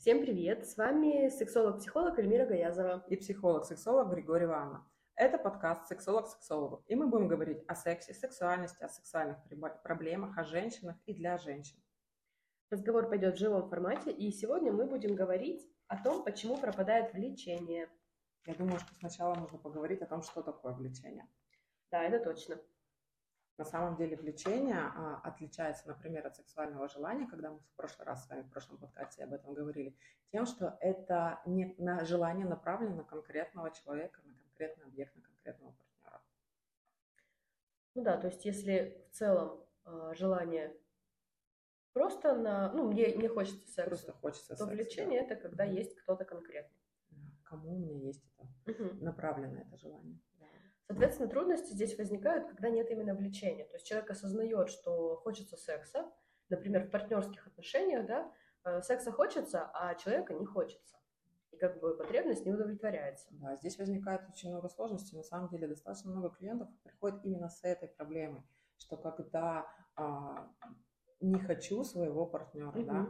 Всем привет! С вами сексолог-психолог Эльмира Гаязова. И психолог-сексолог Григорий Анна. Это подкаст «Сексолог сексологу», и мы будем говорить о сексе, сексуальности, о сексуальных проблемах, о женщинах и для женщин. Разговор пойдет в живом формате, и сегодня мы будем говорить о том, почему пропадает влечение. Я думаю, что сначала нужно поговорить о том, что такое влечение. Да, это точно. На самом деле влечение а, отличается, например, от сексуального желания, когда мы в прошлый раз с вами в прошлом подкасте об этом говорили, тем, что это не на желание направлено на конкретного человека, на конкретный объект, на конкретного партнера. Ну да, то есть если в целом э, желание просто на, ну мне не хочется секса, просто хочется то секса, влечение да. это когда mm-hmm. есть кто-то конкретный. Кому у меня есть это mm-hmm. направлено это желание. Соответственно, трудности здесь возникают, когда нет именно влечения. То есть человек осознает, что хочется секса, например, в партнерских отношениях, да, э, секса хочется, а человека не хочется. И как бы потребность не удовлетворяется. Да, здесь возникает очень много сложностей. На самом деле достаточно много клиентов приходит именно с этой проблемой, что когда а, не хочу своего партнера, угу. да,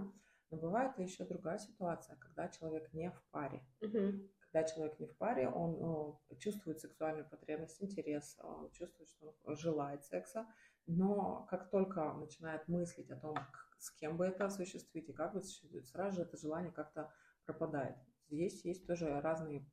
но бывает еще другая ситуация, когда человек не в паре. Угу когда человек не в паре, он ну, чувствует сексуальную потребность, интерес, он чувствует, что он желает секса, но как только начинает мыслить о том, с кем бы это осуществить и как бы осуществить, сразу же это желание как-то пропадает. Здесь есть тоже разные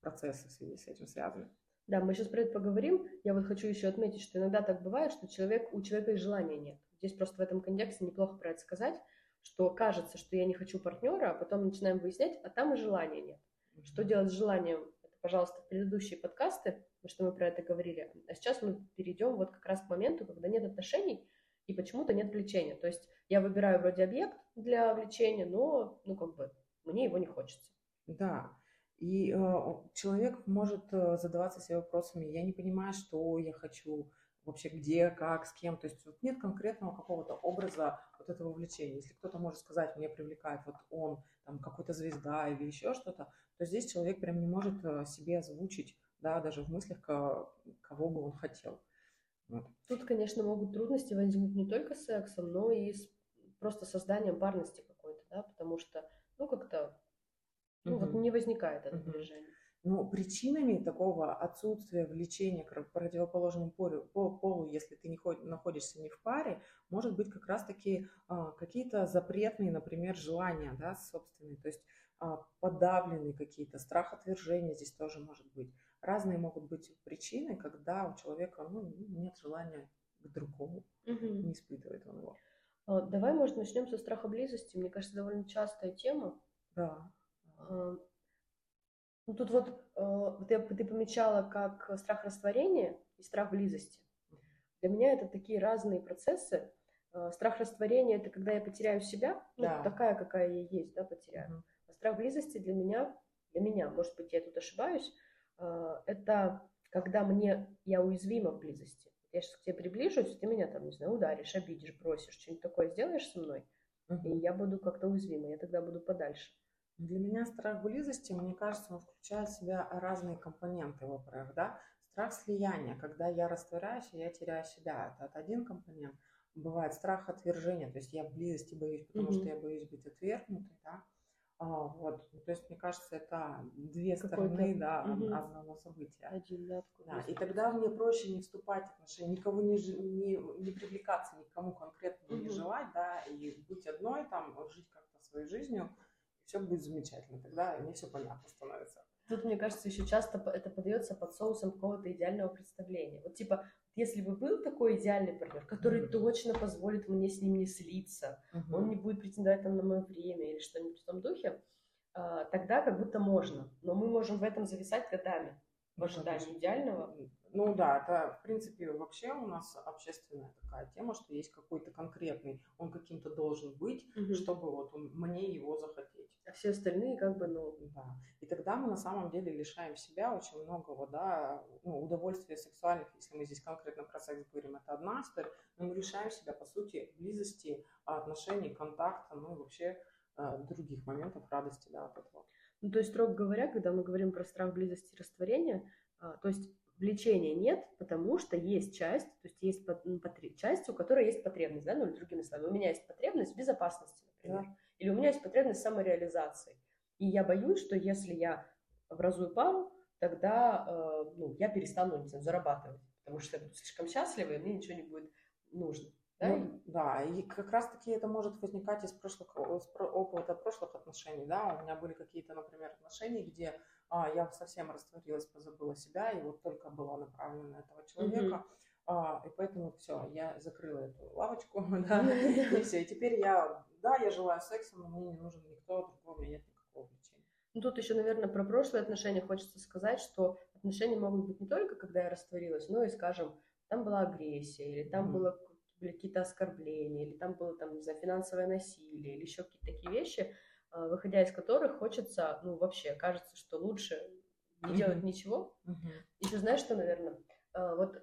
процессы в связи с этим связаны. Да, мы сейчас про это поговорим. Я вот хочу еще отметить, что иногда так бывает, что человек, у человека и желания нет. Здесь просто в этом контексте неплохо про это сказать, что кажется, что я не хочу партнера, а потом начинаем выяснять, а там и желания нет. Что делать с желанием? Это, пожалуйста, предыдущие подкасты, потому что мы про это говорили. А сейчас мы перейдем вот как раз к моменту, когда нет отношений и почему-то нет влечения. То есть я выбираю вроде объект для влечения, но, ну, как бы, мне его не хочется. Да, и э, человек может э, задаваться себе вопросами, я не понимаю, что я хочу, вообще где, как, с кем. То есть вот нет конкретного какого-то образа вот этого влечения. Если кто-то может сказать, мне привлекает вот он, там какой-то звезда или еще что-то, то здесь человек прям не может э, себе озвучить, да, даже в мыслях, кого бы он хотел. Вот. Тут, конечно, могут трудности возникнуть не только с сексом, но и с просто созданием парности какой-то, да, потому что, ну, как-то, ну, угу. вот не возникает это угу. движение. Но причинами такого отсутствия влечения к противоположному полу, полу если ты не находишься не в паре, может быть как раз-таки а, какие-то запретные, например, желания да, собственные, то есть подавленные какие-то, страх отвержения здесь тоже может быть. Разные могут быть причины, когда у человека ну, нет желания к другому, угу. не испытывает он его. А, давай, может, начнем со страха близости. Мне кажется, довольно частая тема. Да. Ну, тут вот э, ты, ты помечала как страх растворения и страх близости. Для меня это такие разные процессы. Страх растворения это когда я потеряю себя, ну, да. такая, какая я есть, да, потеряю. Угу. Страх близости для меня, для меня, может быть, я тут ошибаюсь, э, это когда мне я уязвима в близости. Я сейчас к тебе приближусь, ты меня там, не знаю, ударишь, обидишь, бросишь, что-нибудь такое сделаешь со мной, угу. и я буду как-то уязвима, я тогда буду подальше. Для меня страх близости, мне кажется, он включает в себя разные компоненты, во-первых, да. Страх слияния, когда я растворяюсь, и я теряю себя, это один компонент. Бывает страх отвержения, то есть я близости боюсь, потому mm-hmm. что я боюсь быть отвергнутой, да. А, вот, то есть, мне кажется, это две стороны да, угу. одного события. Один, да, да, и тогда мне проще не вступать в отношения, никого не, не, не привлекаться, никому конкретно угу. не желать, да, и быть одной, там, жить как-то своей жизнью, все будет замечательно. Тогда мне все понятно становится. Тут, мне кажется, еще часто это подается под соусом какого-то идеального представления. Вот типа, если бы был такой идеальный партнер, который mm-hmm. точно позволит мне с ним не слиться, mm-hmm. он не будет претендовать там на мое время или что-нибудь в том духе, а, тогда как будто можно. Но мы можем в этом зависать годами в ожидании идеального. Ну да, это в принципе вообще у нас общественная такая тема, что есть какой-то конкретный, он каким-то должен быть, угу. чтобы вот он, мне его захотеть. А все остальные как бы, ну... Да. И тогда мы на самом деле лишаем себя очень многого, да, ну, удовольствия сексуальных, если мы здесь конкретно про секс говорим, это одна история, но мы лишаем себя, по сути, близости, отношений, контакта, ну и вообще э, других моментов радости, да, от этого. Ну, то есть, строго говоря, когда мы говорим про страх близости и растворения, а, то есть влечения нет, потому что есть часть, то есть есть часть, у которой есть потребность, да, ну или другими словами, у меня есть потребность в безопасности, например. Да. Или у меня есть потребность самореализации. И я боюсь, что если я образую пару, тогда э, ну, я перестану не знаю, зарабатывать, потому что я буду слишком счастлива, и мне ничего не будет нужно. Да, ну, да, и как раз-таки это может возникать из прошлых, из опыта прошлых отношений, да, у меня были какие-то, например, отношения, где а, я совсем растворилась, позабыла себя, и вот только была направлена на этого человека, mm-hmm. а, и поэтому все, я закрыла эту лавочку, да, и все, и теперь я, да, я желаю секса, но мне не нужен никто, другой, у меня нет никакого влечения. Ну, тут еще, наверное, про прошлые отношения хочется сказать, что отношения могут быть не только, когда я растворилась, но и, скажем, там была агрессия, или там mm-hmm. было были какие-то оскорбления, или там было, там, не знаю, финансовое насилие, или еще какие-то такие вещи, выходя из которых хочется, ну, вообще, кажется, что лучше не делать ничего. Еще знаешь, что, наверное, а, вот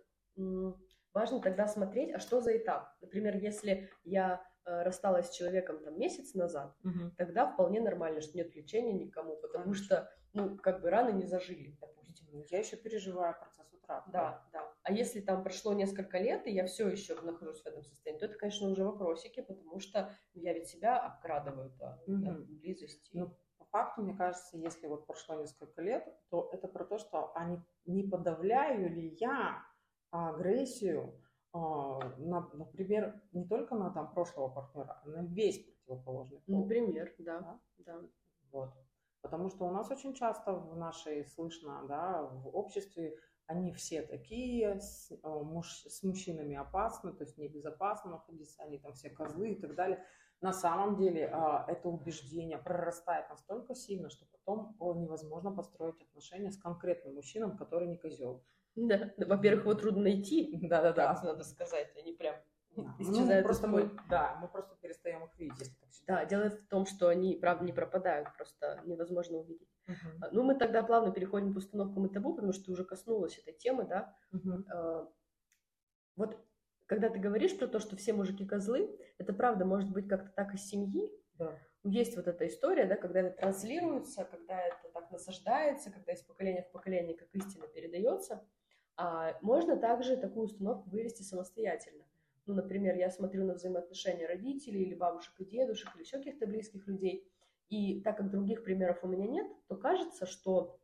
важно тогда смотреть, а что за этап. Например, если я а, рассталась с человеком там месяц назад, угу. тогда вполне нормально, что нет лечения никому, потому Конечно. что, ну, как бы раны не зажили, допустим. Я еще переживаю процесс утраты. Да, да. А если там прошло несколько лет, и я все еще нахожусь в этом состоянии, то это, конечно, уже вопросики, потому что я ведь себя обкрадываю да, угу. да, близости. Ну, по факту, мне кажется, если вот прошло несколько лет, то это про то, что а не, не подавляю ли я агрессию, а, на, например, не только на там прошлого партнера, а на весь противоположный пол. Например, да, да. да. Вот. Потому что у нас очень часто в нашей слышно, да, в обществе они все такие, с, э, муж, с мужчинами опасно, то есть небезопасно находиться, они там все козлы и так далее. На самом деле а, это убеждение прорастает настолько сильно, что потом невозможно построить отношения с конкретным мужчиной, который не козел. Да, во-первых, его трудно найти, да-да-да, надо сказать, они прям да. Ну, просто мы, да, мы просто перестаем их видеть, если так считать. Да, дело в том, что они, правда, не пропадают, просто невозможно увидеть. Uh-huh. Ну, мы тогда плавно переходим к установкам и табу, потому что ты уже коснулась этой темы, да. Uh-huh. Вот когда ты говоришь про то, что все мужики козлы, это правда может быть как-то так из семьи. Да. Есть вот эта история, да, когда это транслируется, когда это так насаждается, когда из поколения в поколение как истина передается. А можно также такую установку вывести самостоятельно. Ну, например, я смотрю на взаимоотношения родителей или бабушек и дедушек или еще каких-то близких людей, и так как других примеров у меня нет, то кажется, что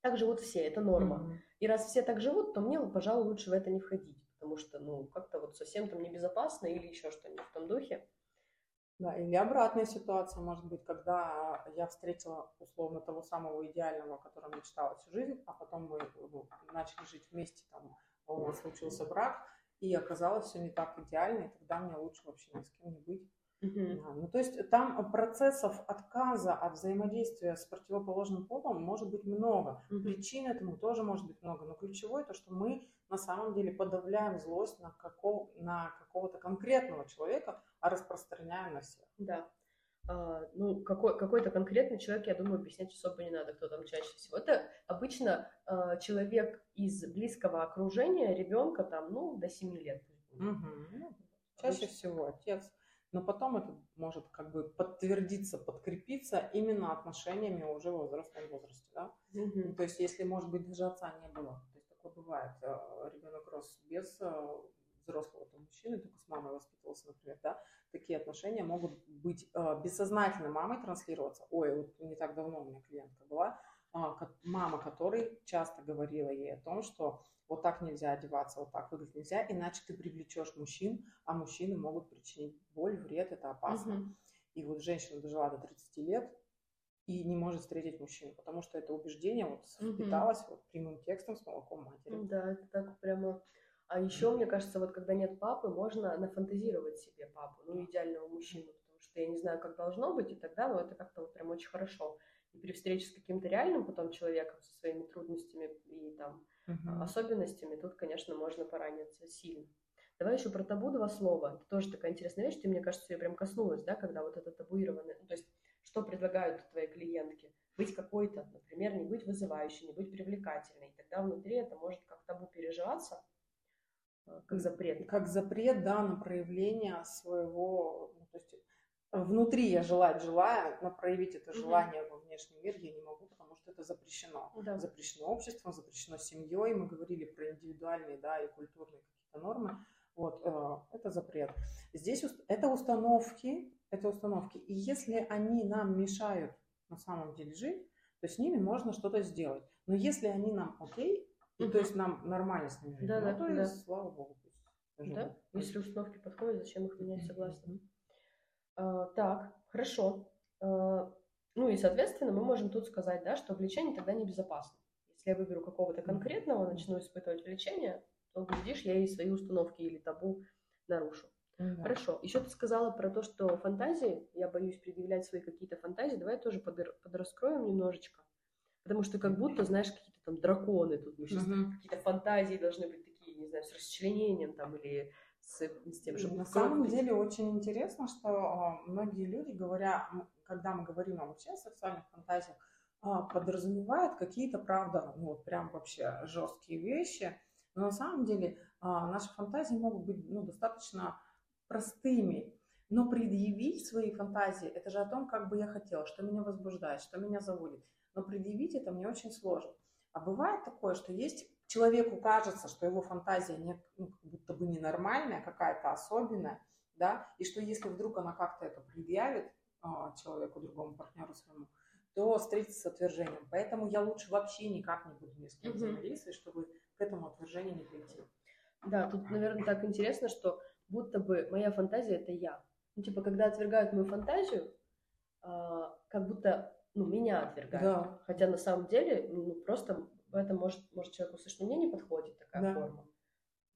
так живут все, это норма. Mm-hmm. И раз все так живут, то мне, пожалуй, лучше в это не входить, потому что, ну, как-то вот совсем там небезопасно или еще что-нибудь в том духе. Да, или обратная ситуация может быть, когда я встретила условно того самого идеального, о котором мечтала всю жизнь, а потом мы ну, начали жить вместе, там у нас случился брак, и оказалось все не так идеально, и тогда мне лучше вообще ни с кем не быть. Uh-huh. Да, ну, то есть там процессов отказа от взаимодействия с противоположным полом может быть много. Uh-huh. Причин этому тоже может быть много. Но ключевое то, что мы на самом деле подавляем злость на, какого, на какого-то конкретного человека, а распространяем на всех. Да. Uh, ну, какой, какой-то конкретный человек, я думаю, объяснять особо не надо, кто там чаще всего. Это обычно uh, человек из близкого окружения, ребенка там, ну, до 7 лет. Угу. Чаще всего отец но потом это может как бы подтвердиться, подкрепиться именно отношениями уже в взрослом возрасте, да? Mm-hmm. То есть, если, может быть, даже отца не было, то есть такое бывает, э, ребенок рос без э, взрослого там, мужчины, только с мамой воспитывался, например, да, такие отношения могут быть э, бессознательно мамой транслироваться. Ой, вот не так давно у меня клиентка была, мама которой часто говорила ей о том, что вот так нельзя одеваться, вот так выглядеть нельзя, иначе ты привлечешь мужчин, а мужчины могут причинить боль, вред, это опасно. Угу. И вот женщина дожила до 30 лет и не может встретить мужчину, потому что это убеждение вот впиталось угу. вот прямым текстом с молоком матери. Да, это так прямо... А еще, мне кажется, вот когда нет папы, можно нафантазировать себе папу, ну, идеального мужчину, потому что я не знаю, как должно быть, и тогда, ну, это как-то вот прям очень хорошо. И при встрече с каким-то реальным потом человеком, со своими трудностями и там uh-huh. особенностями, тут, конечно, можно пораниться сильно. Давай еще про табу два слова. Это тоже такая интересная вещь, ты, мне кажется, ее прям коснулась, да, когда вот это табуированное, ну, то есть что предлагают твои клиентки? Быть какой-то, например, не быть вызывающей, не быть привлекательной. И тогда внутри это может как табу переживаться, как запрет. Как запрет, да, на проявление своего, ну, то есть внутри я желать желаю, но проявить это желание mm-hmm. во внешний мир я не могу, потому что это запрещено. Да. Запрещено обществом, запрещено семьей. Мы говорили про индивидуальные, да, и культурные какие-то нормы. Вот, э, это запрет. Здесь это установки, Это установки. И если они нам мешают на самом деле жить, то с ними можно что-то сделать. Но если они нам окей, угу. то есть нам нормально с ними жить, да, ну, да, то да. И, слава богу. Да? Если установки подходят, зачем их менять, согласна. А, так, хорошо. А, ну и, соответственно, мы можем тут сказать, да, что влечение тогда небезопасно. Если я выберу какого-то конкретного, начну испытывать влечение, то, глядишь, я и свои установки или табу нарушу. Да. Хорошо. Еще ты сказала про то, что фантазии, я боюсь предъявлять свои какие-то фантазии. Давай тоже под, подраскроем немножечко. Потому что как будто, знаешь, какие-то там драконы тут, ну, сейчас угу. какие-то фантазии должны быть такие, не знаю, с расчленением там или с, с тем же. На самом деле очень интересно, что а, многие люди, говоря, когда мы говорим о вообще сексуальных фантазиях, а, подразумевают какие-то, правда, ну вот прям вообще жесткие вещи. Но на самом деле а, наши фантазии могут быть ну, достаточно простыми. Но предъявить свои фантазии, это же о том, как бы я хотела, что меня возбуждает, что меня заводит. Но предъявить это мне очень сложно. А бывает такое, что есть человеку кажется, что его фантазия не, ну, как будто бы ненормальная, какая-то особенная, да, и что если вдруг она как-то это предъявит а, человеку, другому партнеру своему, то встретится с отвержением. Поэтому я лучше вообще никак не буду ни с кем взаимодействовать, чтобы к этому отвержению не прийти. Да, тут, наверное, так интересно, что будто бы моя фантазия это я. Ну, типа, когда отвергают мою фантазию, а, как будто, ну, меня отвергают. Да. Хотя на самом деле, ну, просто это может, может человеку слышать, мне не подходит такая да. форма.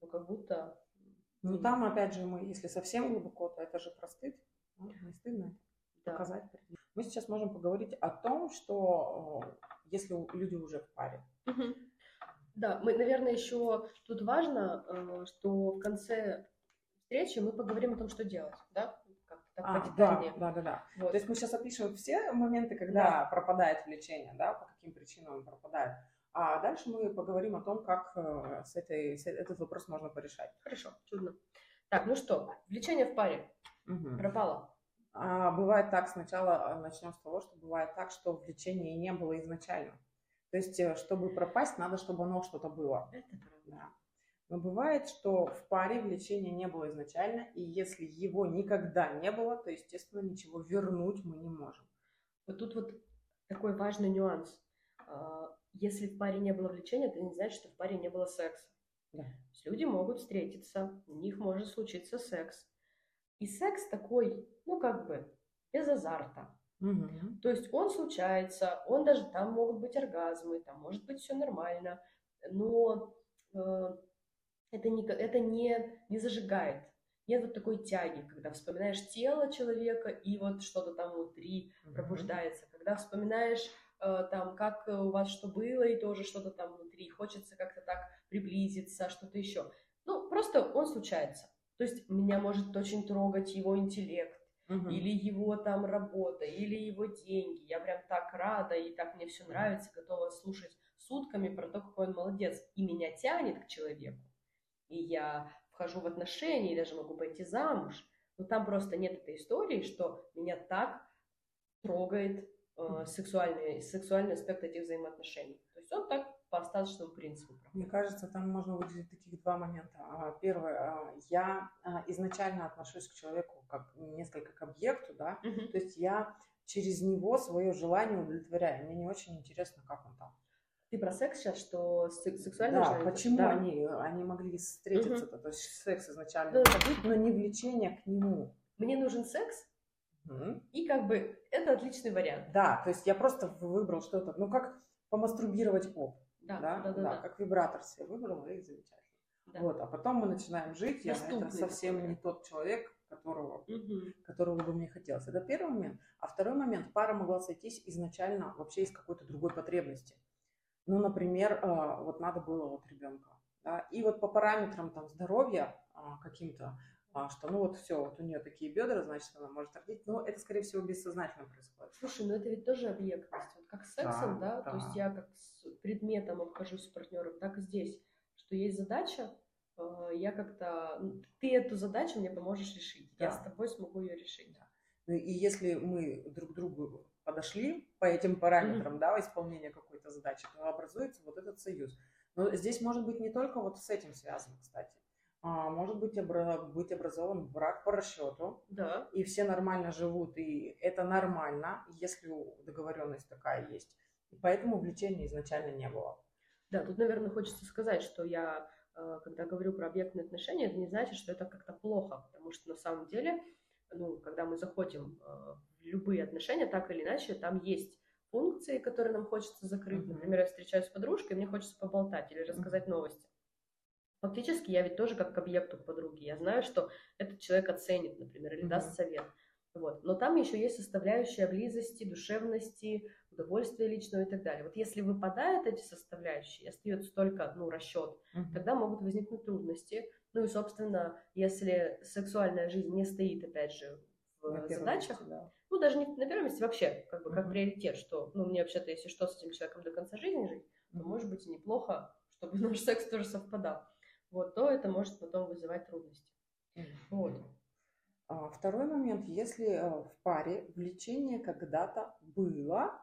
Ну, как будто... Ну, там, опять же, мы, если совсем глубоко, то это же простыд. Ну, не стыдно да. показать. Мы сейчас можем поговорить о том, что если люди уже в паре. Угу. Да, мы, наверное, еще тут важно, э, что в конце встречи мы поговорим о том, что делать, да? А, да, да, да, да. Вот. То есть мы сейчас опишем все моменты, когда да. пропадает влечение, да, по каким причинам он пропадает. А дальше мы поговорим о том, как э, с этой, с этот вопрос можно порешать. Хорошо, чудно. Так, ну что, влечение в паре угу. пропало. А, бывает так, сначала а, начнем с того, что бывает так, что влечения не было изначально. То есть, э, чтобы пропасть, надо, чтобы оно что-то было. Это правда. Да. Но бывает, что в паре влечения не было изначально, и если его никогда не было, то, естественно, ничего вернуть мы не можем. Вот тут вот такой важный нюанс. А, если в паре не было влечения, это не значит, что в паре не было секса. Да. люди могут встретиться, у них может случиться секс. И секс такой, ну как бы, без азарта. Угу. То есть он случается, он даже там могут быть оргазмы, там может быть все нормально, но э, это, не, это не, не зажигает. Нет вот такой тяги, когда вспоминаешь тело человека и вот что-то там внутри угу. пробуждается. Когда вспоминаешь э, там, как у вас что было, и тоже что-то там внутри, хочется как-то так приблизиться, что-то еще. Ну, просто он случается. То есть меня может очень трогать его интеллект, угу. или его там работа, или его деньги. Я прям так рада, и так мне все нравится, готова слушать сутками про то, какой он молодец. И меня тянет к человеку. И я вхожу в отношения, и даже могу пойти замуж. Но там просто нет этой истории, что меня так трогает э, сексуальный, сексуальный аспект этих взаимоотношений. То есть он так по остаточному принципу. Мне кажется, там можно выделить таких два момента. А, первое, а, я а, изначально отношусь к человеку как несколько к объекту, да, угу. то есть я через него свое желание удовлетворяю. Мне не очень интересно, как он там. Ты про секс сейчас, что сексуальное да, желание? почему да. они, они могли встретиться-то? Угу. То есть секс изначально да. быть, но не влечение к нему. Мне нужен секс, угу. и как бы это отличный вариант. Да, то есть я просто выбрал что-то, ну как помастурбировать оп. Да, да, да, да, да, как вибратор себе выбрал, и замечательно. Да. Вот, а потом мы начинаем жить, я это совсем не тот человек, которого, угу. которого бы мне хотелось. Это первый момент. А второй момент, пара могла сойтись изначально вообще из какой-то другой потребности. Ну, например, а, вот надо было вот ребенка. Да, и вот по параметрам там здоровья а, каким-то а, что ну вот все, вот у нее такие бедра, значит, она может родить. Но это, скорее всего, бессознательно происходит. Слушай, ну это ведь тоже объектность. Вот как с сексом, да, да? да. То есть я как с предметом обхожусь с партнером, так и здесь. Что есть задача, я как-то... Ну, ты эту задачу мне поможешь решить. Да. Я с тобой смогу ее решить. Да. Ну и если мы друг другу подошли по этим параметрам, mm-hmm. да, исполнения какой-то задачи, то образуется вот этот союз. Но здесь может быть не только вот с этим связано, кстати. а, может быть, обра- быть образован брак по расчету, да. и все нормально живут, и это нормально, если договоренность такая есть. И поэтому влечения изначально не было. Да, тут, наверное, хочется сказать, что я, э, когда говорю про объектные отношения, это не значит, что это как-то плохо, потому что на самом деле, ну, когда мы заходим э, любые отношения, так или иначе, там есть функции, которые нам хочется закрыть. Mm-hmm. Например, я встречаюсь с подружкой, мне хочется поболтать или рассказать mm-hmm. новости. Фактически я ведь тоже как к объекту к подруге. Я знаю, что этот человек оценит, например, или mm-hmm. даст совет. Вот. Но там еще есть составляющая близости, душевности, удовольствия личного и так далее. Вот если выпадают эти составляющие, остается только ну, расчет, mm-hmm. тогда могут возникнуть трудности. Ну и, собственно, если сексуальная жизнь не стоит, опять же, в задачах, месте, да. Ну даже не на первом месте, вообще, как бы, как приоритет, что, ну, мне вообще-то, если что, с этим человеком до конца жизни жить, то, может быть, неплохо, чтобы наш секс тоже совпадал вот, то это может потом вызывать трудности. Вот. А, второй момент, если э, в паре влечение когда-то было,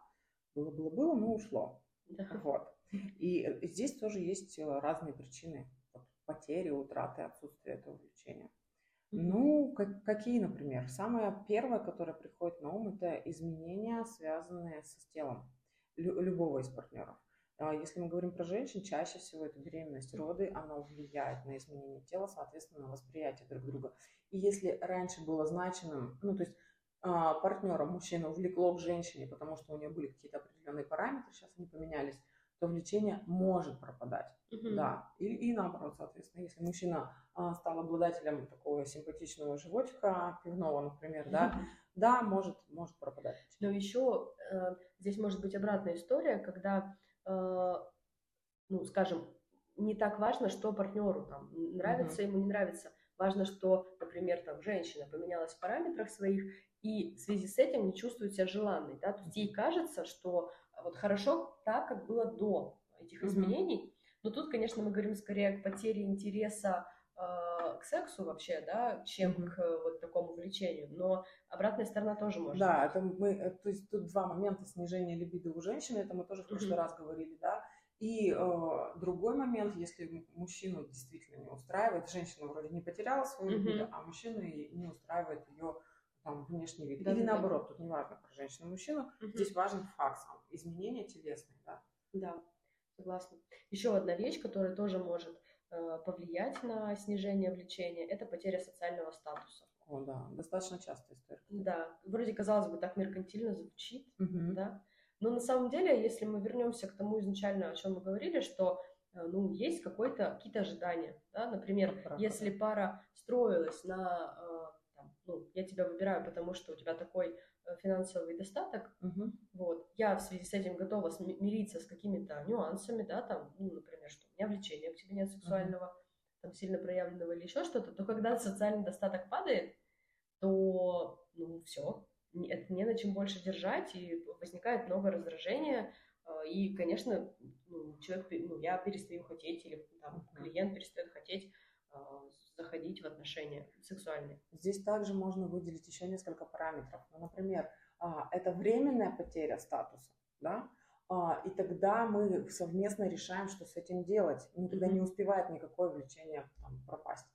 было, было, было, но ушло. Да. Вот. И здесь тоже есть э, разные причины потери, утраты, отсутствия этого влечения. Ну, как, какие, например? Самое первое, которое приходит на ум, это изменения, связанные с телом любого из партнеров. А если мы говорим про женщин, чаще всего это беременность, роды, она влияет на изменение тела, соответственно, на восприятие друг друга. И если раньше было значимым, ну, то есть а, партнера мужчина увлекло к женщине, потому что у нее были какие-то определенные параметры, сейчас они поменялись, то влечение может пропадать. Mm-hmm. Да. И, и наоборот, соответственно, если мужчина а, стал обладателем такого симпатичного животика, пивного, например, да, да, может, может пропадать. Но еще э, здесь может быть обратная история, когда Э, ну, скажем, не так важно, что партнеру там нравится, mm-hmm. ему не нравится. Важно, что, например, там женщина поменялась в параметрах своих и в связи с этим не чувствует себя желанной, да, то есть ей кажется, что вот хорошо так, как было до этих mm-hmm. изменений, но тут, конечно, мы говорим скорее о потере интереса э, к сексу вообще, да, чем mm-hmm. к вот такому влечению. Но обратная сторона тоже может. Да, быть. это мы, э, то есть тут два момента снижения либидо у женщины, это мы тоже в прошлый mm-hmm. раз говорили, да. И э, другой момент, если мужчину действительно не устраивает, женщина вроде не потеряла свою mm-hmm. либидо, а мужчина не устраивает ее там внешний вид. Да, Или да, наоборот, тут не важно про женщину и мужчину, mm-hmm. здесь важен факт сам, изменения телесные, да. Да, согласна. Еще одна вещь, которая тоже может Э, повлиять на снижение влечения, это потеря социального статуса. О, да, достаточно частая история. Да, вроде казалось бы так меркантильно звучит, угу. да, но на самом деле, если мы вернемся к тому изначально, о чем мы говорили, что э, ну, есть какой-то, какие-то ожидания, да, например, Правда. если пара строилась на, э, ну, я тебя выбираю, потому что у тебя такой Э, финансовый достаток, угу. вот, я в связи с этим готова смириться с какими-то нюансами, да, там, ну, например, что у меня влечения к тебе нет сексуального, угу. там, сильно проявленного или еще что-то, то когда социальный достаток падает, то, ну, все, это не на чем больше держать, и возникает много раздражения, э, и, конечно, ну, человек, ну, я перестаю хотеть, или там, клиент перестает хотеть э, заходить в отношения сексуальные. Здесь также можно выделить еще несколько параметров. Ну, например, а, это временная потеря статуса, да, а, и тогда мы совместно решаем, что с этим делать. Ну, тогда не успевает никакое влечение там, пропасть.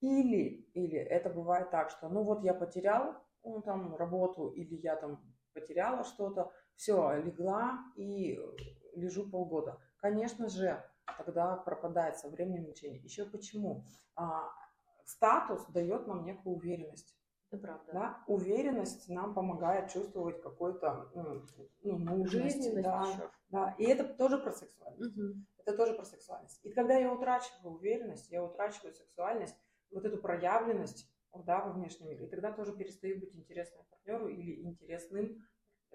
Или, или это бывает так, что ну вот я потерял ну, там работу, или я там потеряла что-то, все, легла и лежу полгода. Конечно же, тогда пропадает со временем лечения. Еще почему? А, статус дает нам некую уверенность. Это правда. Да? Уверенность нам помогает чувствовать какой-то ну, нужность. Да, еще. да. И это тоже про сексуальность. Угу. Это тоже про сексуальность. И когда я утрачиваю уверенность, я утрачиваю сексуальность, вот эту проявленность да, во внешнем мире, и тогда тоже перестаю быть интересным партнеру или интересным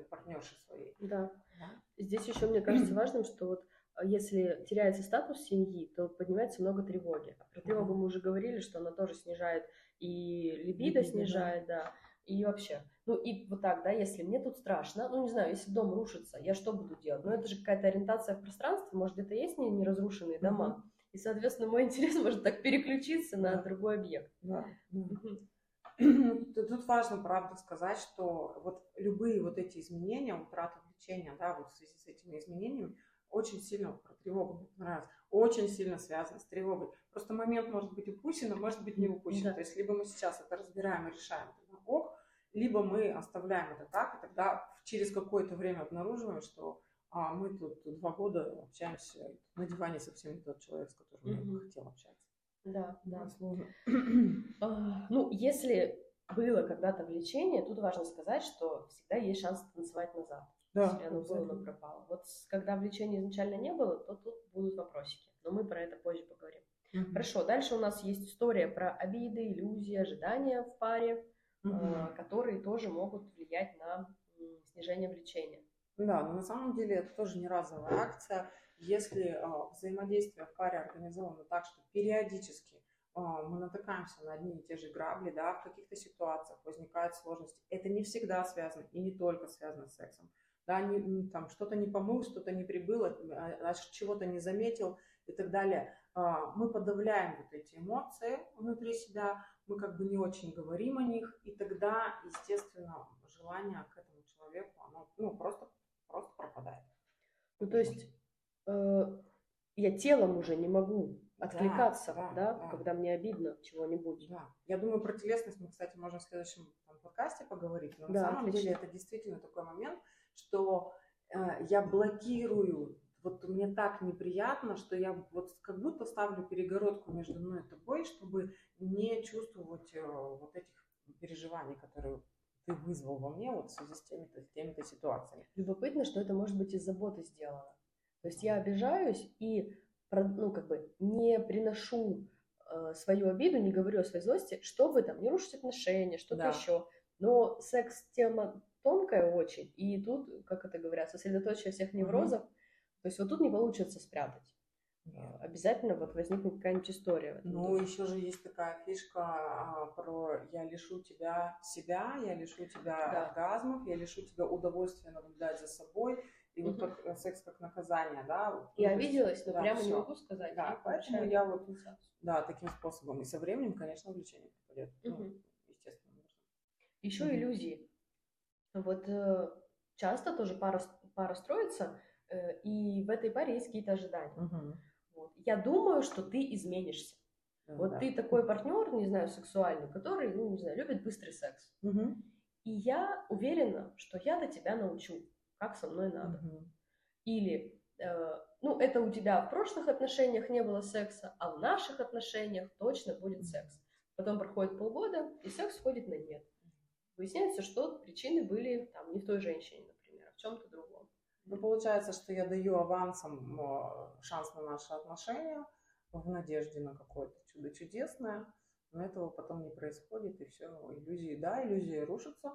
партнершей своей. Да. да. Здесь еще мне кажется важным, что вот если теряется статус семьи, то поднимается много тревоги. Про тревогу мы уже говорили, что она тоже снижает и либидо снижает, да. и вообще. Ну и вот так, да, если мне тут страшно, ну не знаю, если дом рушится, я что буду делать? Ну это же какая-то ориентация в пространстве, может где-то есть не, неразрушенные дома, mm-hmm. и, соответственно, мой интерес может так переключиться на другой объект. Да. Тут важно, правда, сказать, что вот любые вот эти изменения, утрата влечения, да, вот в связи с этими изменениями, очень сильно про тревогу мне понравилось, очень сильно связано с тревогой. Просто момент может быть упущен, а может быть не упущен. Да. То есть либо мы сейчас это разбираем и решаем, тогда ок, либо мы оставляем это так, и тогда через какое-то время обнаруживаем, что а, мы тут два года общаемся на диване совсем не тот человек, с которым mm-hmm. я хотела общаться. Да, да. Сложно. А, ну, если было когда-то влечение, тут важно сказать, что всегда есть шанс танцевать назад. Да, если оно было, но пропало. Вот когда влечения изначально не было, то тут будут вопросики. Но мы про это позже поговорим. Угу. Хорошо, дальше у нас есть история про обиды, иллюзии, ожидания в паре, угу. э, которые тоже могут влиять на снижение влечения. Да, но на самом деле это тоже не разовая акция. Если э, взаимодействие в паре организовано так, что периодически э, мы натыкаемся на одни и те же грабли, да, в каких-то ситуациях возникают сложности, это не всегда связано и не только связано с сексом да, не, там что-то не помыл, что-то не прибыло, а, чего-то не заметил и так далее. А, мы подавляем вот эти эмоции внутри себя, мы как бы не очень говорим о них, и тогда, естественно, желание к этому человеку, оно ну, просто, просто пропадает. Ну, то есть э, я телом уже не могу откликаться, да, да, да, да. когда мне обидно чего-нибудь. Да. Я думаю, про телесность мы, кстати, можем в следующем там, подкасте поговорить, но да, на самом отлично. деле это действительно такой момент, что э, я блокирую, вот мне так неприятно, что я вот как будто ставлю перегородку между мной и тобой, чтобы не чувствовать э, вот этих переживаний, которые ты вызвал во мне вот в связи с теми-то теми ситуациями. Любопытно, что это может быть из заботы сделано. То есть я обижаюсь и ну, как бы не приношу э, свою обиду, не говорю о своей злости, чтобы там не рушить отношения, что-то да. еще. Но секс-тема тонкая очень, и тут, как это говорят, сосредоточие всех неврозов, mm-hmm. то есть вот тут не получится спрятать. Yeah. Обязательно вот возникнет какая-нибудь история. Ну, еще же есть такая фишка а, про я лишу тебя себя, я лишу тебя да. оргазмов, я лишу тебя удовольствия наблюдать за собой. И угу. вот как э, секс как наказание, да. Я обиделась, но да, прямо все. не могу сказать. Да, поэтому я вот, да, таким способом. И со временем, конечно, влечение приходит. Угу. Ну, естественно. Еще угу. иллюзии. Вот э, часто тоже пара, пара строится, э, и в этой паре есть какие-то ожидания. Угу. Вот. Я думаю, что ты изменишься. Ну, вот да. ты такой партнер, не знаю, сексуальный, который, ну, не знаю, любит быстрый секс. Угу. И я уверена, что я-то тебя научу, как со мной надо. Угу. Или, э, ну, это у тебя в прошлых отношениях не было секса, а в наших отношениях точно будет секс. Потом проходит полгода, и секс входит на нет. Выясняется, что причины были там не в той женщине, например, а в чем-то другом. Ну, получается, что я даю авансом шанс на наши отношения в надежде на какое-то чудо чудесное, но этого потом не происходит, и все, иллюзии, да, иллюзии рушатся.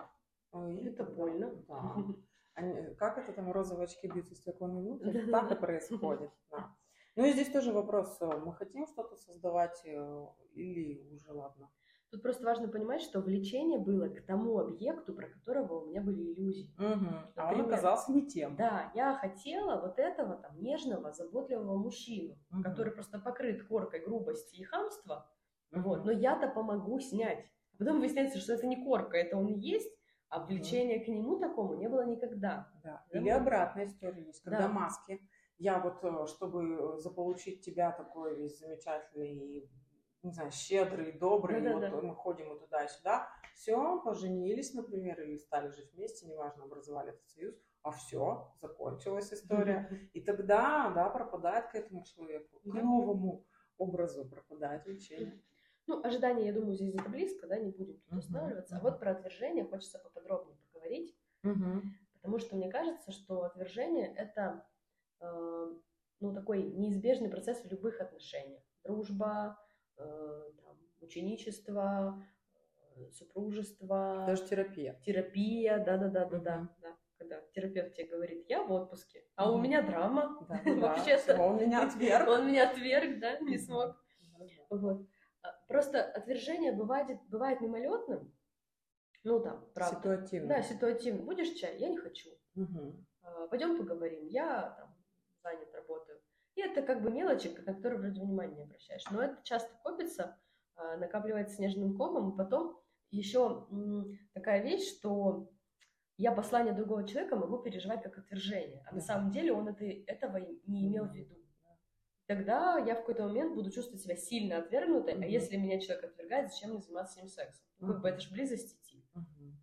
И это больно. Да. Они, как это там розовые очки бьются стеклами внутрь? Так и происходит, да. Ну и здесь тоже вопрос, мы хотим что-то создавать э, или уже ладно? Тут просто важно понимать, что влечение было к тому объекту, про которого у меня были иллюзии. Угу. Например, а он оказался не тем. Да, я хотела вот этого там нежного, заботливого мужчину, угу. который просто покрыт коркой грубости и хамства. Угу. Вот, но я-то помогу снять. Потом выясняется, что это не корка, это он есть, а влечения угу. к нему такому не было никогда. Да. Или обратная история есть, когда да. маски. Я вот, э, чтобы заполучить тебя такой весь замечательный не знаю, щедрый, добрый, да, вот да, мы ходим и туда и сюда, все, поженились, например, или стали жить вместе, неважно, образовали этот союз, а все, закончилась история. И тогда, да, пропадает к этому человеку, к новому образу пропадает влечение. Ну, ожидание, я думаю, здесь где-то близко, да, не будем тут останавливаться. А вот про отвержение хочется поподробнее поговорить, потому что мне кажется, что отвержение это, э, ну, такой неизбежный процесс в любых отношениях. Дружба, там, ученичество, э, супружество. Даже терапия. Терапия, да-да-да-да-да. да. Когда терапевт тебе говорит, я в отпуске, а у меня драма. Да, Вообще-то. Он меня отверг. Он меня отверг, да, не смог. Вот. А, просто отвержение бывает, бывает мимолетным, ну там, правда. Ситуативно. Да, ситуативно. Будешь чай? Я не хочу. Угу. Пойдем поговорим. Я там занят, работаю. И это как бы мелочи, на которые вроде внимания не обращаешь. Но это часто копится, а, накапливается снежным комом, и потом еще такая вещь, что я послание другого человека могу переживать как отвержение, а на самом деле он это, этого не имел в виду. Тогда я в какой-то момент буду чувствовать себя сильно отвергнутой, mm-hmm. а если меня человек отвергает, зачем мне заниматься с ним сексом? Ну, mm-hmm. как бы это же близость.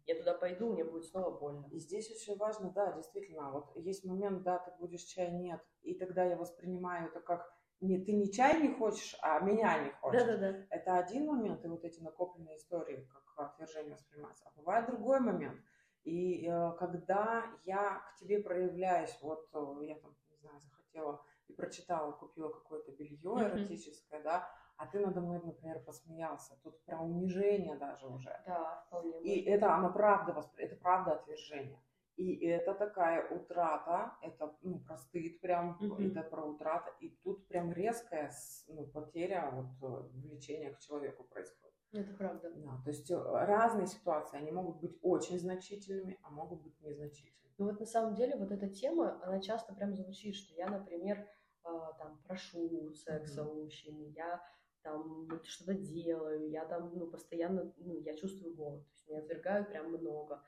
Я туда пойду, мне будет снова больно. И здесь очень важно, да, действительно, вот есть момент, да, ты будешь чай нет, и тогда я воспринимаю это как не ты не чай не хочешь, а меня не хочешь. Да, да, да. Это один момент, и вот эти накопленные истории, как отвержение воспринимается. А бывает другой момент – и э, когда я к тебе проявляюсь, вот э, я там, не знаю, захотела и прочитала, купила какое-то белье эротическое, mm-hmm. да, а ты надо мной, например, посмеялся. Тут про унижение даже уже. Да, вполне. И это оно правда, это правда отвержение. И это такая утрата, это ну, про стыд прям, mm-hmm. это про утрата. И тут прям резкая ну, потеря вот, э, влечения к человеку происходит. Это правда. Да, то есть э, разные ситуации, они могут быть очень значительными, а могут быть незначительными. Ну вот на самом деле вот эта тема, она часто прям звучит, что я, например, э, там прошу секса mm-hmm. у мужчины, я там что-то делаю, я там, ну, постоянно, ну, я чувствую голод, то есть меня отвергают прям много.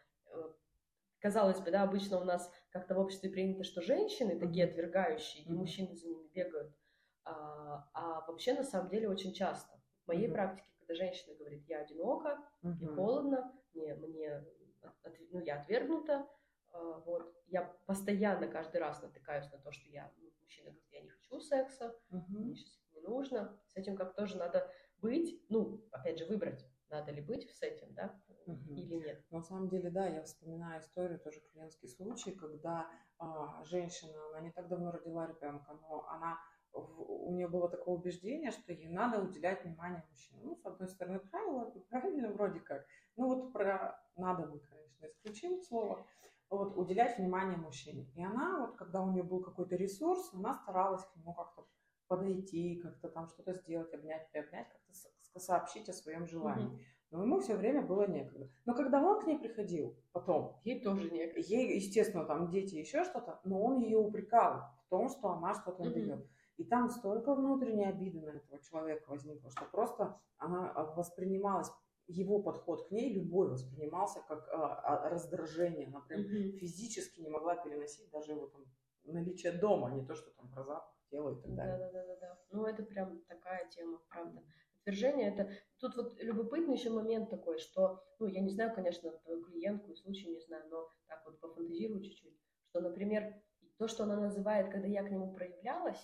Казалось бы, да, обычно у нас как-то в обществе принято, что женщины такие отвергающие, mm-hmm. и мужчины за ними бегают. А, а вообще, на самом деле, очень часто. В моей mm-hmm. практике когда женщина говорит, я одинока, угу. мне холодно, мне, мне ну, я отвергнута, а, вот, я постоянно каждый раз натыкаюсь на то, что я, ну, мужчина говорит, я не хочу секса, угу. мне сейчас не нужно, с этим как тоже надо быть, ну, опять же, выбрать, надо ли быть с этим, да, угу. или нет. На самом деле, да, я вспоминаю историю, тоже клиентский случай, когда а, женщина, она не так давно родила ребенка, но она у нее было такое убеждение, что ей надо уделять внимание мужчине. Ну, с одной стороны, правило, правильно вроде как. Ну, вот про надо мы, конечно, исключим слово. Вот, уделять внимание мужчине. И она, вот, когда у нее был какой-то ресурс, она старалась к нему как-то подойти, как-то там что-то сделать, обнять, приобнять, как-то сообщить о своем желании. Mm-hmm. Но ему все время было некогда. Но когда он к ней приходил, потом... Ей тоже некогда. Ей, естественно, там дети, еще что-то, но он ее упрекал в том, что она что-то mm-hmm. дает. И там столько внутренней обиды на этого человека возникло, что просто она а, воспринималась, его подход к ней, любой воспринимался как а, а, раздражение. Она прям mm-hmm. физически не могла переносить даже его там наличие дома, не то, что там про запах тела и так далее. Да, да, да, да. Ну, это прям такая тема, правда. Отвержение это. Тут вот любопытный еще момент такой, что, ну, я не знаю, конечно, твою клиентку и случай не знаю, но так вот пофантазирую чуть-чуть, что, например, то, что она называет, когда я к нему проявлялась,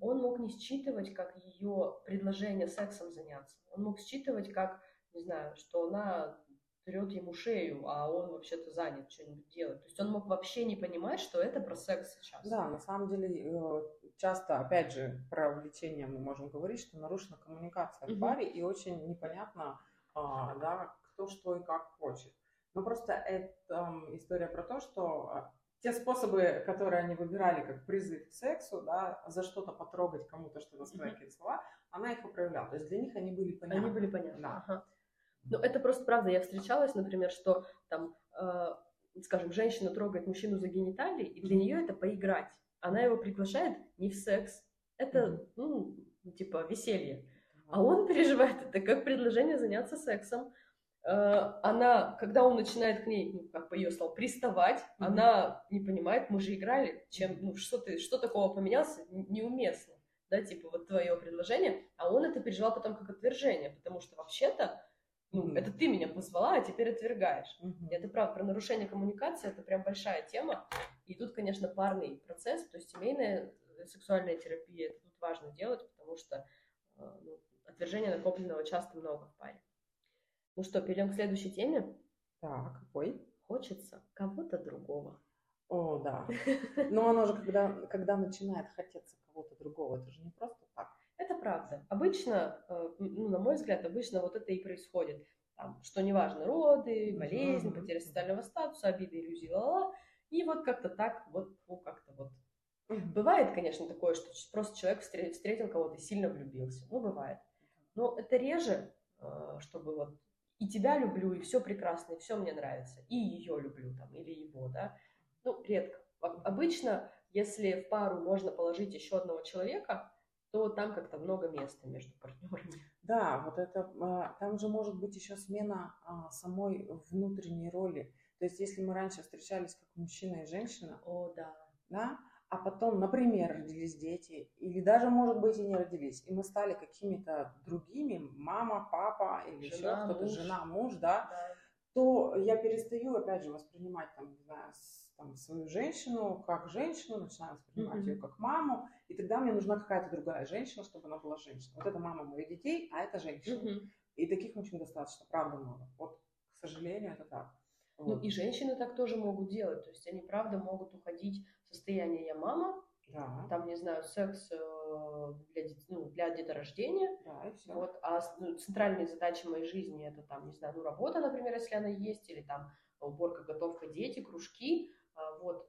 он мог не считывать как ее предложение сексом заняться. Он мог считывать как, не знаю, что она трет ему шею, а он вообще-то занят что-нибудь делать. То есть он мог вообще не понимать, что это про секс сейчас. Да, на самом деле э, часто, опять же, про влечение мы можем говорить, что нарушена коммуникация в паре и очень непонятно, а, да, кто что и как хочет. Но просто это история про то, что а, те способы, которые они выбирали как призыв к сексу, да, за что-то потрогать кому-то, что-то сказать, какие-то слова, она их управляла. То есть для них они были понятны. Они были понятны. Да. Ага. Ну, это просто правда. Я встречалась, например, что там, э, скажем, женщина трогает мужчину за гениталии, и для нее это поиграть. Она его приглашает не в секс. Это, ну, типа, веселье. А он переживает это как предложение заняться сексом. Э, она, когда он начинает к ней, ну, как по ее словам, приставать, mm-hmm. она не понимает, мы же играли, чем, ну, что ты, что такого поменялся, неуместно, да, типа, вот твое предложение, а он это переживал потом как отвержение, потому что вообще-то, ну, это ты меня позвала, а теперь отвергаешь. Mm-hmm. Это правда, про нарушение коммуникации, это прям большая тема, и тут, конечно, парный процесс, то есть семейная э, сексуальная терапия, это тут важно делать, потому что э, ну, отвержения накопленного часто много в паре. Ну что, перейдем к следующей теме? Так, какой? Хочется кого-то другого. О, да. Но оно же, когда, когда начинает хотеться кого-то другого, это же не просто так. Это правда. Обычно, э, ну, на мой взгляд, обычно вот это и происходит. Там, что неважно, роды, болезнь, потеря социального статуса, обиды, иллюзии, ла-ла. И вот как-то так, вот, ну, как-то вот. Бывает, конечно, такое, что просто человек встретил кого-то и сильно влюбился. Ну, бывает. Но это реже, э, чтобы вот и тебя люблю, и все прекрасно, и все мне нравится, и ее люблю там, или его, да. Ну, редко. Обычно, если в пару можно положить еще одного человека, то там как-то много места между партнерами. Да, вот это, а, там же может быть еще смена а, самой внутренней роли. То есть, если мы раньше встречались как мужчина и женщина, О, да. Да, а потом, например, родились дети, или даже, может быть, и не родились, и мы стали какими-то другими, мама, папа, или жена, еще кто-то, жена, муж, да, да, то я перестаю, опять же, воспринимать, там, не знаю, там, свою женщину как женщину, начинаю воспринимать mm-hmm. ее как маму, и тогда мне нужна какая-то другая женщина, чтобы она была женщиной. Вот это мама моих детей, а это женщина. Mm-hmm. И таких очень достаточно, правда много. Вот, к сожалению, это так. Ну вот. и женщины так тоже могут делать, то есть они правда могут уходить в состояние «я мама», да. там, не знаю, секс э, для, ну, для деторождения, да, и все. Вот, а ну, центральные задачи моей жизни это там, не знаю, ну работа, например, если она есть, или там уборка, готовка, дети, кружки, вот.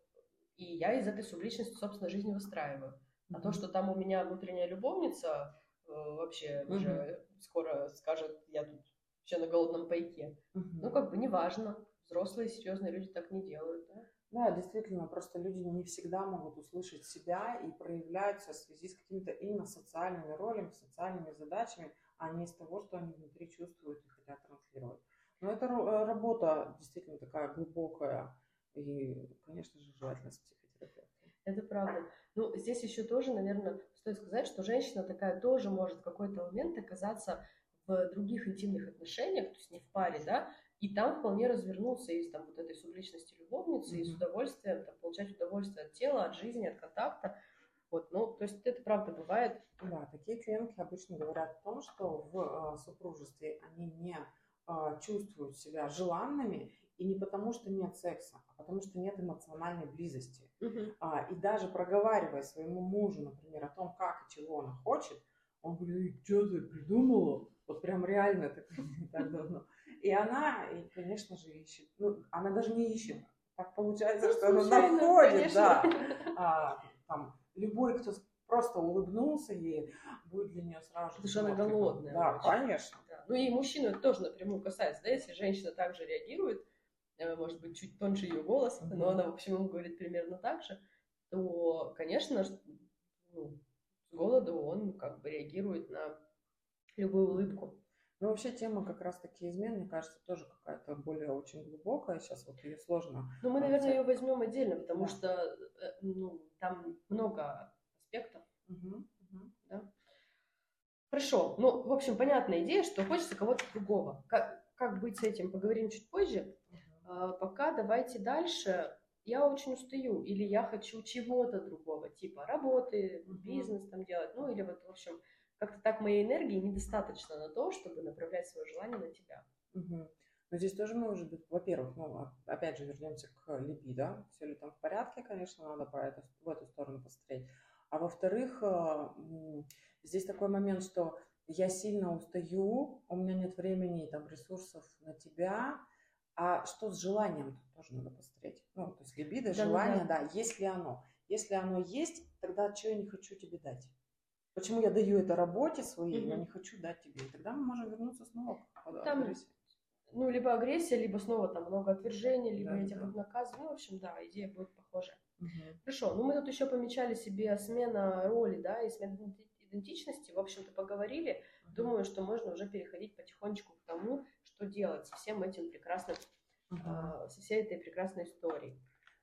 И я из этой субличности, собственно, жизнь выстраиваю. Mm-hmm. А то, что там у меня внутренняя любовница э, вообще mm-hmm. уже скоро скажет, я тут вообще на голодном пайке. Mm-hmm. Ну, как бы неважно. Взрослые, серьезные люди так не делают, да? Да, действительно, просто люди не всегда могут услышать себя и проявляются в связи с какими-то именно социальными ролями, социальными задачами, а не из того, что они внутри чувствуют и хотят транслировать. Но это э, работа действительно такая глубокая, и, конечно же, желательно с психотерапевтом. Это правда. Ну, здесь еще тоже, наверное, стоит сказать, что женщина такая тоже может в какой-то момент оказаться в других интимных отношениях, то есть не в паре, да, и там вполне развернуться из там вот этой субличности любовницы, mm-hmm. из удовольствия, там, получать удовольствие от тела, от жизни, от контакта. Вот, ну, то есть это правда бывает. Да, такие клиентки обычно говорят о том, что в э, супружестве они не э, чувствуют себя желанными, и не потому, что нет секса, а потому, что нет эмоциональной близости. Uh-huh. А, и даже проговаривая своему мужу, например, о том, как и чего она хочет, он говорит, что ты придумала? Вот прям реально это так давно. И она, и, конечно же, ищет. Ну, она даже не ищет. Так получается, ну, что она находит, конечно. да. А, там, любой, кто просто улыбнулся ей, будет для нее сразу. Потому что она голодная. Да, конечно. Да. Ну и мужчину это тоже напрямую касается, да, если женщина также реагирует, может быть, чуть тоньше ее голос, но она, в общем, ему говорит примерно так же, то, конечно, ну, с голоду он как бы реагирует на любую улыбку. Ну, вообще тема как раз-таки измен, мне кажется, тоже какая-то более очень глубокая. Сейчас вот ее сложно... Ну, мы, наверное, ее возьмем отдельно, потому да. что э, ну, там много аспектов. Угу, угу. Да? Хорошо. Ну, в общем, понятная идея, что хочется кого-то другого. Как, как быть с этим, поговорим чуть позже. А, пока давайте дальше. Я очень устаю, или я хочу чего-то другого, типа работы, бизнес там делать, ну или вот, в общем, как-то так моей энергии недостаточно на то, чтобы направлять свое желание на тебя. Угу. Но здесь тоже может быть, во-первых, ну, а, опять же, вернемся к либидо. Все ли там в порядке, конечно, надо по это, в эту сторону посмотреть. А во-вторых, а, здесь такой момент, что я сильно устаю, у меня нет времени и там ресурсов на тебя, а что с желанием тут тоже надо посмотреть. Ну, то есть либидо, да, желание, да. да, есть ли оно. Если оно есть, тогда что я не хочу тебе дать? Почему я даю это работе своей, угу. но не хочу дать тебе? И тогда мы можем вернуться снова к там, агрессии. Ну, либо агрессия, либо снова там много отвержения, либо да, я тебя да. буду наказывать. Ну, в общем, да, идея будет похожа. Угу. Хорошо, ну мы тут еще помечали себе смена роли, да, и смена идентичности, в общем-то, поговорили. Угу. Думаю, что можно уже переходить потихонечку к тому, что делать со всем этим прекрасным, угу. э, со всей этой прекрасной историей.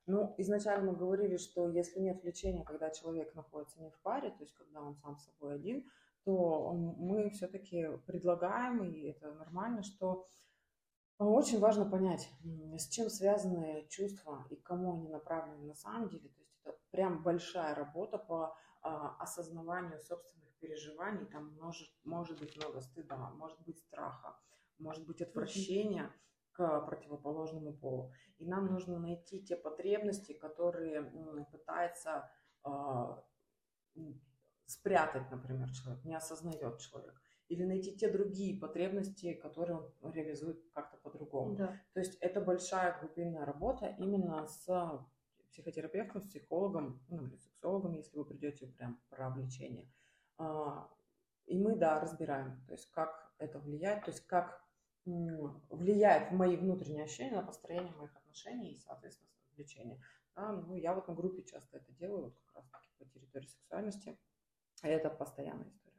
Ну, изначально мы говорили, что если нет влечения, когда человек находится не в паре, то есть когда он сам с собой один, то мы все-таки предлагаем, и это нормально, что очень важно понять, с чем связаны чувства и кому они направлены на самом деле. То есть это прям большая работа по а, осознаванию собственных переживаний. Там может, может быть много стыда, может быть страха, может быть отвращение к противоположному полу. И нам нужно найти те потребности, которые пытается э, спрятать, например, человек, не осознает человек. Или найти те другие потребности, которые он реализует как-то по-другому. Да. То есть это большая глубинная работа именно с психотерапевтом, с психологом, ну или сексологом, если вы придете прям про обличение. А, и мы, да, разбираем, то есть как это влияет, то есть как влияет в мои внутренние ощущения на построение моих отношений и, соответственно, влечения. Да, ну, я вот на группе часто это делаю, вот как раз таки по территории сексуальности. И это постоянная история.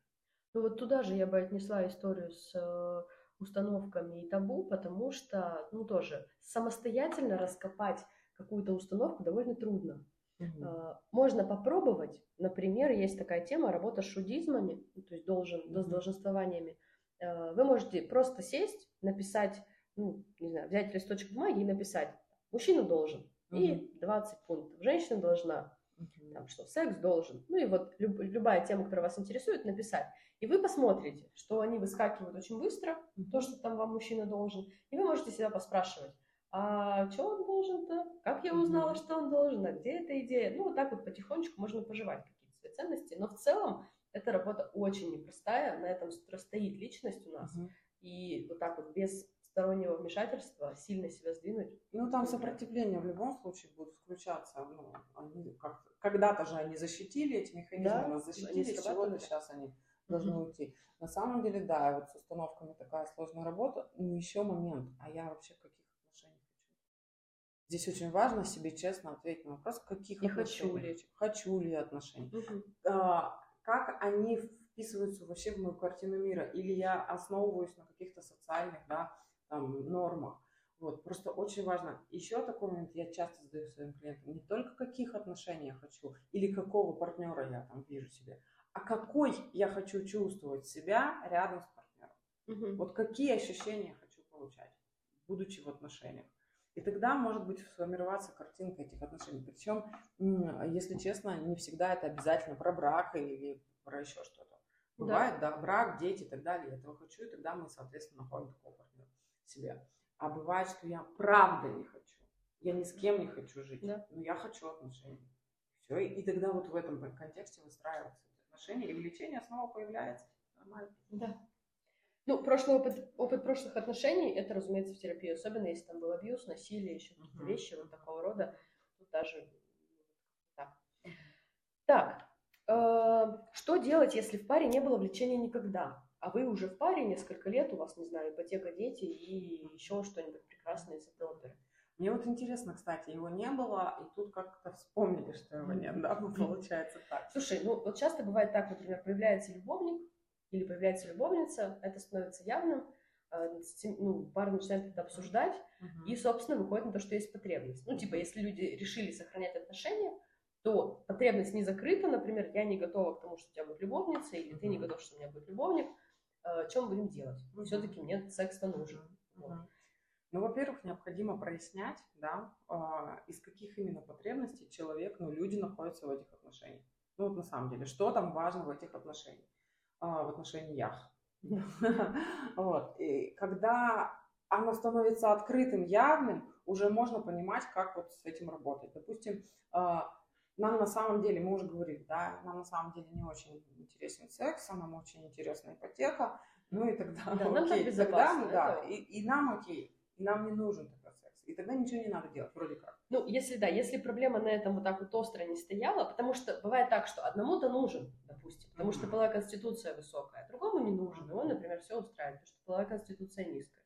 Ну вот туда же я бы отнесла историю с э, установками и табу, потому что, ну, тоже самостоятельно раскопать какую-то установку довольно трудно. Угу. Можно попробовать, например, есть такая тема работа с шудизмами, то есть должен, угу. с долженствованиями. А, вы можете просто сесть, написать, ну, не знаю, взять листочек бумаги и написать, мужчина должен, угу. и 20 пунктов, женщина должна, угу. там, что секс должен, ну и вот люб, любая тема, которая вас интересует, написать. И вы посмотрите, что они выскакивают очень быстро, то, что там вам мужчина должен, и вы можете себя поспрашивать, а что он должен-то? Как я узнала, что он должен? А где эта идея? Ну, вот так вот потихонечку можно пожевать какие-то свои ценности. Но в целом эта работа очень непростая, на этом стоит личность у нас. Mm-hmm. И вот так вот без стороннего вмешательства сильно себя сдвинуть. Ну, там сопротивление в любом случае будут включаться. Ну, они как когда-то же они защитили эти механизмы, да, нас защитили, с чего-то сейчас они должны mm-hmm. уйти. На самом деле, да, вот с установками такая сложная работа. Но еще момент, а я вообще каких Здесь очень важно себе честно ответить на вопрос, каких Не хочу ли. Хочу ли отношений. Угу. А, как они вписываются вообще в мою картину мира. Или я основываюсь на каких-то социальных да, там, нормах. Вот, просто очень важно. Еще такой момент я часто задаю своим клиентам. Не только каких отношений я хочу, или какого партнера я там вижу себе, а какой я хочу чувствовать себя рядом с партнером. Угу. Вот какие ощущения я хочу получать, будучи в отношениях. И тогда может быть сформироваться картинка этих отношений. Причем, если честно, не всегда это обязательно про брак или про еще что-то. Бывает, да. да, брак, дети и так далее. Я этого хочу, и тогда мы, соответственно, находим такого партнера себе. А бывает, что я правда не хочу. Я ни с кем не хочу жить, да. но я хочу отношений. Все, и, и тогда вот в этом контексте выстраиваются отношения, и влечение снова появляется. Нормально. Да. Ну, прошлый опыт, опыт прошлых отношений, это, разумеется, в терапии, особенно если там был абьюз, насилие, еще какие-то uh-huh. вещи вот такого рода, тут даже так. Так, э, что делать, если в паре не было влечения никогда, а вы уже в паре несколько лет, у вас, не знаю, ипотека, дети и еще что-нибудь прекрасное из этой оперы? Мне вот интересно, кстати, его не было, и тут как-то вспомнили, что его нет, да, получается так. Слушай, ну вот часто бывает так, например, появляется любовник, или появляется любовница, это становится явным, а, ну, пара начинает это обсуждать, uh-huh. и, собственно, выходит на то, что есть потребность. Ну, типа, если люди решили сохранять отношения, то потребность не закрыта, например, я не готова к тому, что у тебя будет любовница, или uh-huh. ты не готов, что у меня будет любовник, а, мы будем делать? Uh-huh. Все-таки мне секс-то нужен. Uh-huh. Вот. Ну, во-первых, необходимо прояснять, да, а, из каких именно потребностей человек, ну, люди находятся в этих отношениях. Ну, вот на самом деле, что там важно в этих отношениях в отношениях. Вот. И когда оно становится открытым, явным, уже можно понимать, как вот с этим работать. Допустим, а, нам на самом деле, мы уже говорили, да, нам на самом деле не очень интересен секс, а нам очень интересна ипотека, ну и тогда, да, окей, тогда мы, да, и, и нам окей, и нам не нужен такой секс, и тогда ничего не надо делать, вроде как. Ну, если да, если проблема на этом вот так вот остро не стояла, потому что бывает так, что одному-то нужен, допустим, потому что половая конституция высокая, а другому не нужен, и он, например, все устраивает, потому что половая конституция низкая.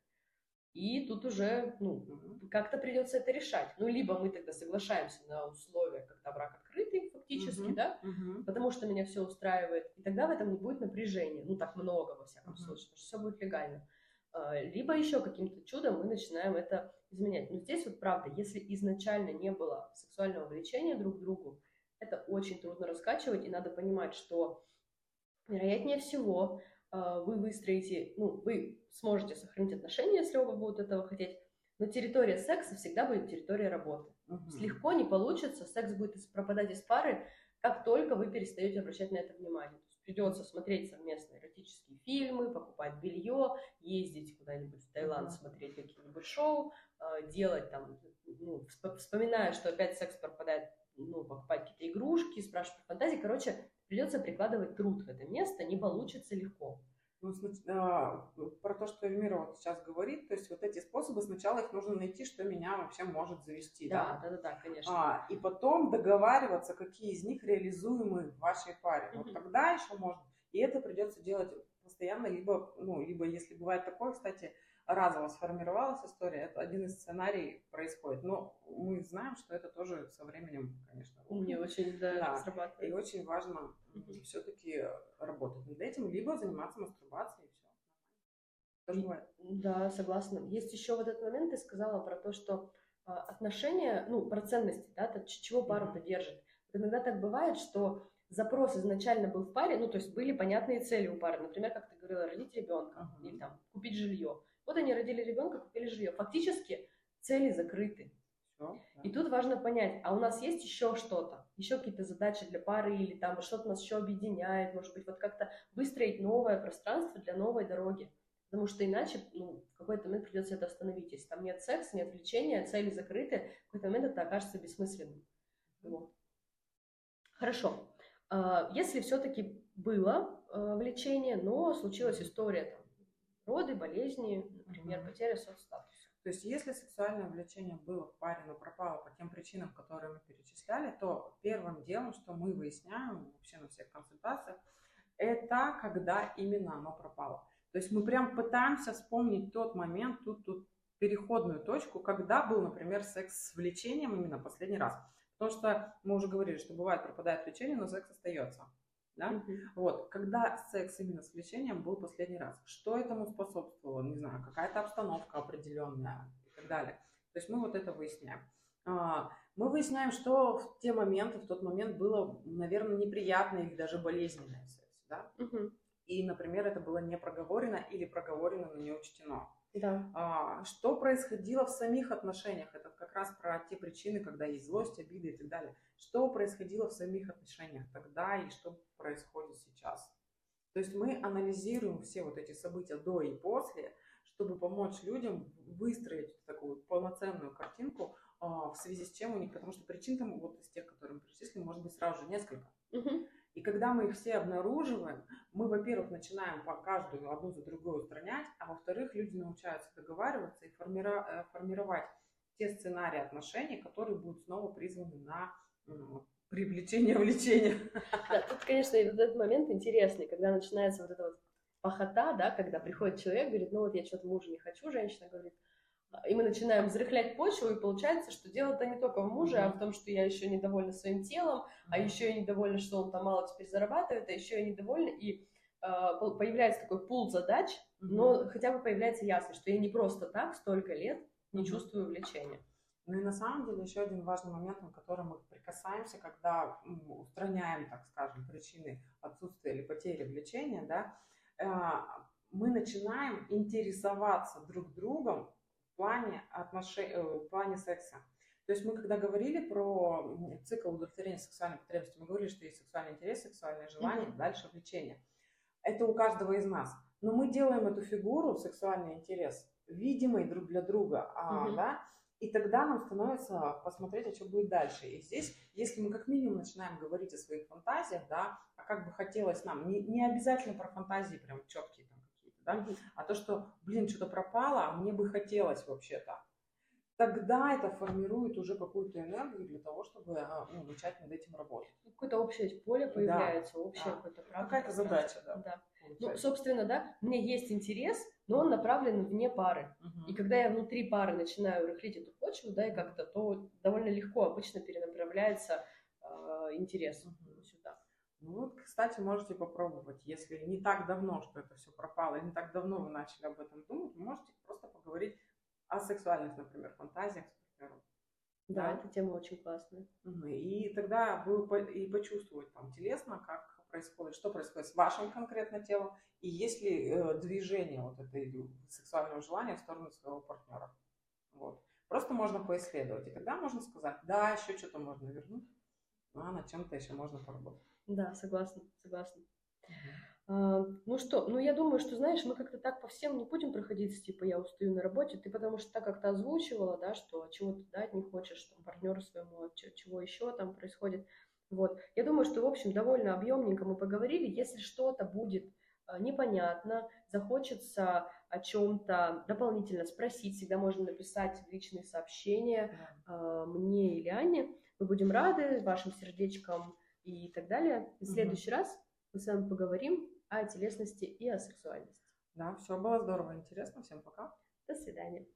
И тут уже, ну, как-то придется это решать. Ну, либо мы тогда соглашаемся на условия, когда брак открытый фактически, uh-huh, да, uh-huh. потому что меня все устраивает, и тогда в этом не будет напряжения, ну, так много, во всяком uh-huh. случае, потому что все будет легально. А, либо еще каким-то чудом мы начинаем это изменять. Но здесь вот правда, если изначально не было сексуального влечения друг к другу, это очень трудно раскачивать, и надо понимать, что вероятнее всего а, вы выстроите, ну, вы сможете сохранить отношения, если оба будут этого хотеть, но территория секса всегда будет территория работы. Угу. Легко не получится, секс будет пропадать из пары, как только вы перестаете обращать на это внимание. То есть придется смотреть совместно эротические фильмы, покупать белье, ездить куда-нибудь в Таиланд, смотреть какие-нибудь шоу, делать там, ну, вспоминая, что опять секс пропадает, ну, покупать какие-то игрушки, спрашивать про фантазии. Короче, придется прикладывать труд в это место, не получится легко. Ну, а, про то, что Эльмира вот сейчас говорит, то есть вот эти способы, сначала их нужно найти, что меня вообще может завести. Да, да, да, да, конечно. А, и потом договариваться, какие из них реализуемы в вашей паре. Mm-hmm. Вот тогда еще можно. И это придется делать постоянно, либо, ну, либо если бывает такое, кстати, разово сформировалась история, это один из сценариев происходит. Но мы знаем, что это тоже со временем, конечно, не очень да, да. срабатывает. И очень важно mm-hmm. все-таки работать над этим, либо заниматься мастурбацией и все. Тоже бывает. Да, согласна. Есть еще вот этот момент, ты сказала про то, что а, отношения, ну, про ценности, да, то, чего пару-то держит. Иногда так бывает, что запрос изначально был в паре, ну, то есть были понятные цели у пары. Например, как ты говорила, родить ребенка uh-huh. или там купить жилье. Вот они родили ребенка, купили жилье. Фактически цели закрыты. Все, да. И тут важно понять, а у нас есть еще что-то, еще какие-то задачи для пары или там что-то нас еще объединяет, может быть, вот как-то выстроить новое пространство для новой дороги. Потому что иначе ну, в какой-то момент придется это остановить. Если там нет секса, нет влечения, цели закрыты, в какой-то момент это окажется бессмысленным. Вот. Хорошо. А, если все-таки было а, влечение, но случилась история, роды, болезни, например, потеря соцстатуса. То есть, если сексуальное влечение было в паре, но пропало по тем причинам, которые мы перечисляли, то первым делом, что мы выясняем вообще на всех консультациях, это когда именно оно пропало. То есть мы прям пытаемся вспомнить тот момент, тут, тут переходную точку, когда был, например, секс с влечением именно последний раз. Потому что мы уже говорили, что бывает пропадает влечение, но секс остается. Да? Mm-hmm. Вот, когда секс именно с влечением был последний раз, что этому способствовало, не знаю, какая-то обстановка определенная и так далее. То есть мы вот это выясняем. А, мы выясняем, что в те моменты, в тот момент было, наверное, неприятное или даже болезненное секс, да? Mm-hmm. И, например, это было не проговорено или проговорено, но не учтено. Да. А, что происходило в самих отношениях? Это как раз про те причины, когда есть злость, обиды и так далее. Что происходило в самих отношениях тогда и что происходит сейчас? То есть мы анализируем все вот эти события до и после, чтобы помочь людям выстроить такую полноценную картинку, а, в связи с чем у них, потому что причин там вот из тех, которые мы перечислили, может быть сразу же несколько. Угу. И когда мы их все обнаруживаем, мы, во-первых, начинаем по каждую одну за другой устранять, а во-вторых, люди научаются договариваться и формира- э, формировать те сценарии отношений, которые будут снова призваны на привлечение влечения. Да, тут, конечно, этот момент интересный, когда начинается вот эта вот похота, да, когда приходит человек, говорит, ну вот я что-то мужа не хочу, женщина говорит, и мы начинаем взрыхлять почву, и получается, что дело-то не только в муже, mm-hmm. а в том, что я еще недовольна своим телом, mm-hmm. а еще я недовольна, что он там мало теперь зарабатывает, а еще я недовольна, и э, появляется такой пул задач, mm-hmm. но хотя бы появляется ясность, что я не просто так столько лет не mm-hmm. чувствую влечения. Ну и на самом деле еще один важный момент, на который мы прикасаемся, когда устраняем, так скажем, причины отсутствия или потери влечения, да, э, мы начинаем интересоваться друг другом плане, отношений, э, в плане секса. То есть мы когда говорили про цикл удовлетворения сексуальной потребности, мы говорили, что есть сексуальный интерес, сексуальное желание, mm-hmm. дальше влечение. Это у каждого из нас. Но мы делаем эту фигуру, сексуальный интерес, видимой друг для друга, mm-hmm. да, и тогда нам становится посмотреть, а что будет дальше. И здесь, если мы как минимум начинаем говорить о своих фантазиях, да, а как бы хотелось нам, не, не обязательно про фантазии прям четкие, да? а то, что, блин, что-то пропало, а мне бы хотелось вообще-то, тогда это формирует уже какую-то энергию для того, чтобы а, ну, начать над этим работать. Какое-то общее поле появляется, да, общее да. какое-то Какая-то задача, да. да. Ну, собственно, да, у меня есть интерес, но он направлен вне пары. Угу. И когда я внутри пары начинаю рыхлить эту почву, да, и как-то, то довольно легко обычно перенаправляется э, интерес. Угу. Ну вот, кстати, можете попробовать. Если не так давно, что это все пропало, и не так давно вы начали об этом думать, вы можете просто поговорить о сексуальных, например, фантазиях с партнером. Да, да, эта тема очень классная. И тогда вы и почувствуете там телесно, как происходит, что происходит с вашим конкретно телом, и есть ли э, движение вот этой сексуального желания в сторону своего партнера. Вот. Просто можно поисследовать, и тогда можно сказать, да, еще что-то можно вернуть, а на чем-то еще можно поработать. Да, согласна, согласна. А, ну что, ну я думаю, что, знаешь, мы как-то так по всем не будем проходиться, типа, я устаю на работе, ты потому что так как-то озвучивала, да, что чего ты дать не хочешь, там, партнеру своему, чего еще там происходит. Вот. Я думаю, что, в общем, довольно объемненько мы поговорили. Если что-то будет а, непонятно, захочется о чем-то дополнительно спросить, всегда можно написать в личные сообщения да. мне или Ане. Мы будем рады вашим сердечкам и так далее. В следующий раз мы с вами поговорим о телесности и о сексуальности. Да, все было здорово, интересно. Всем пока. До свидания.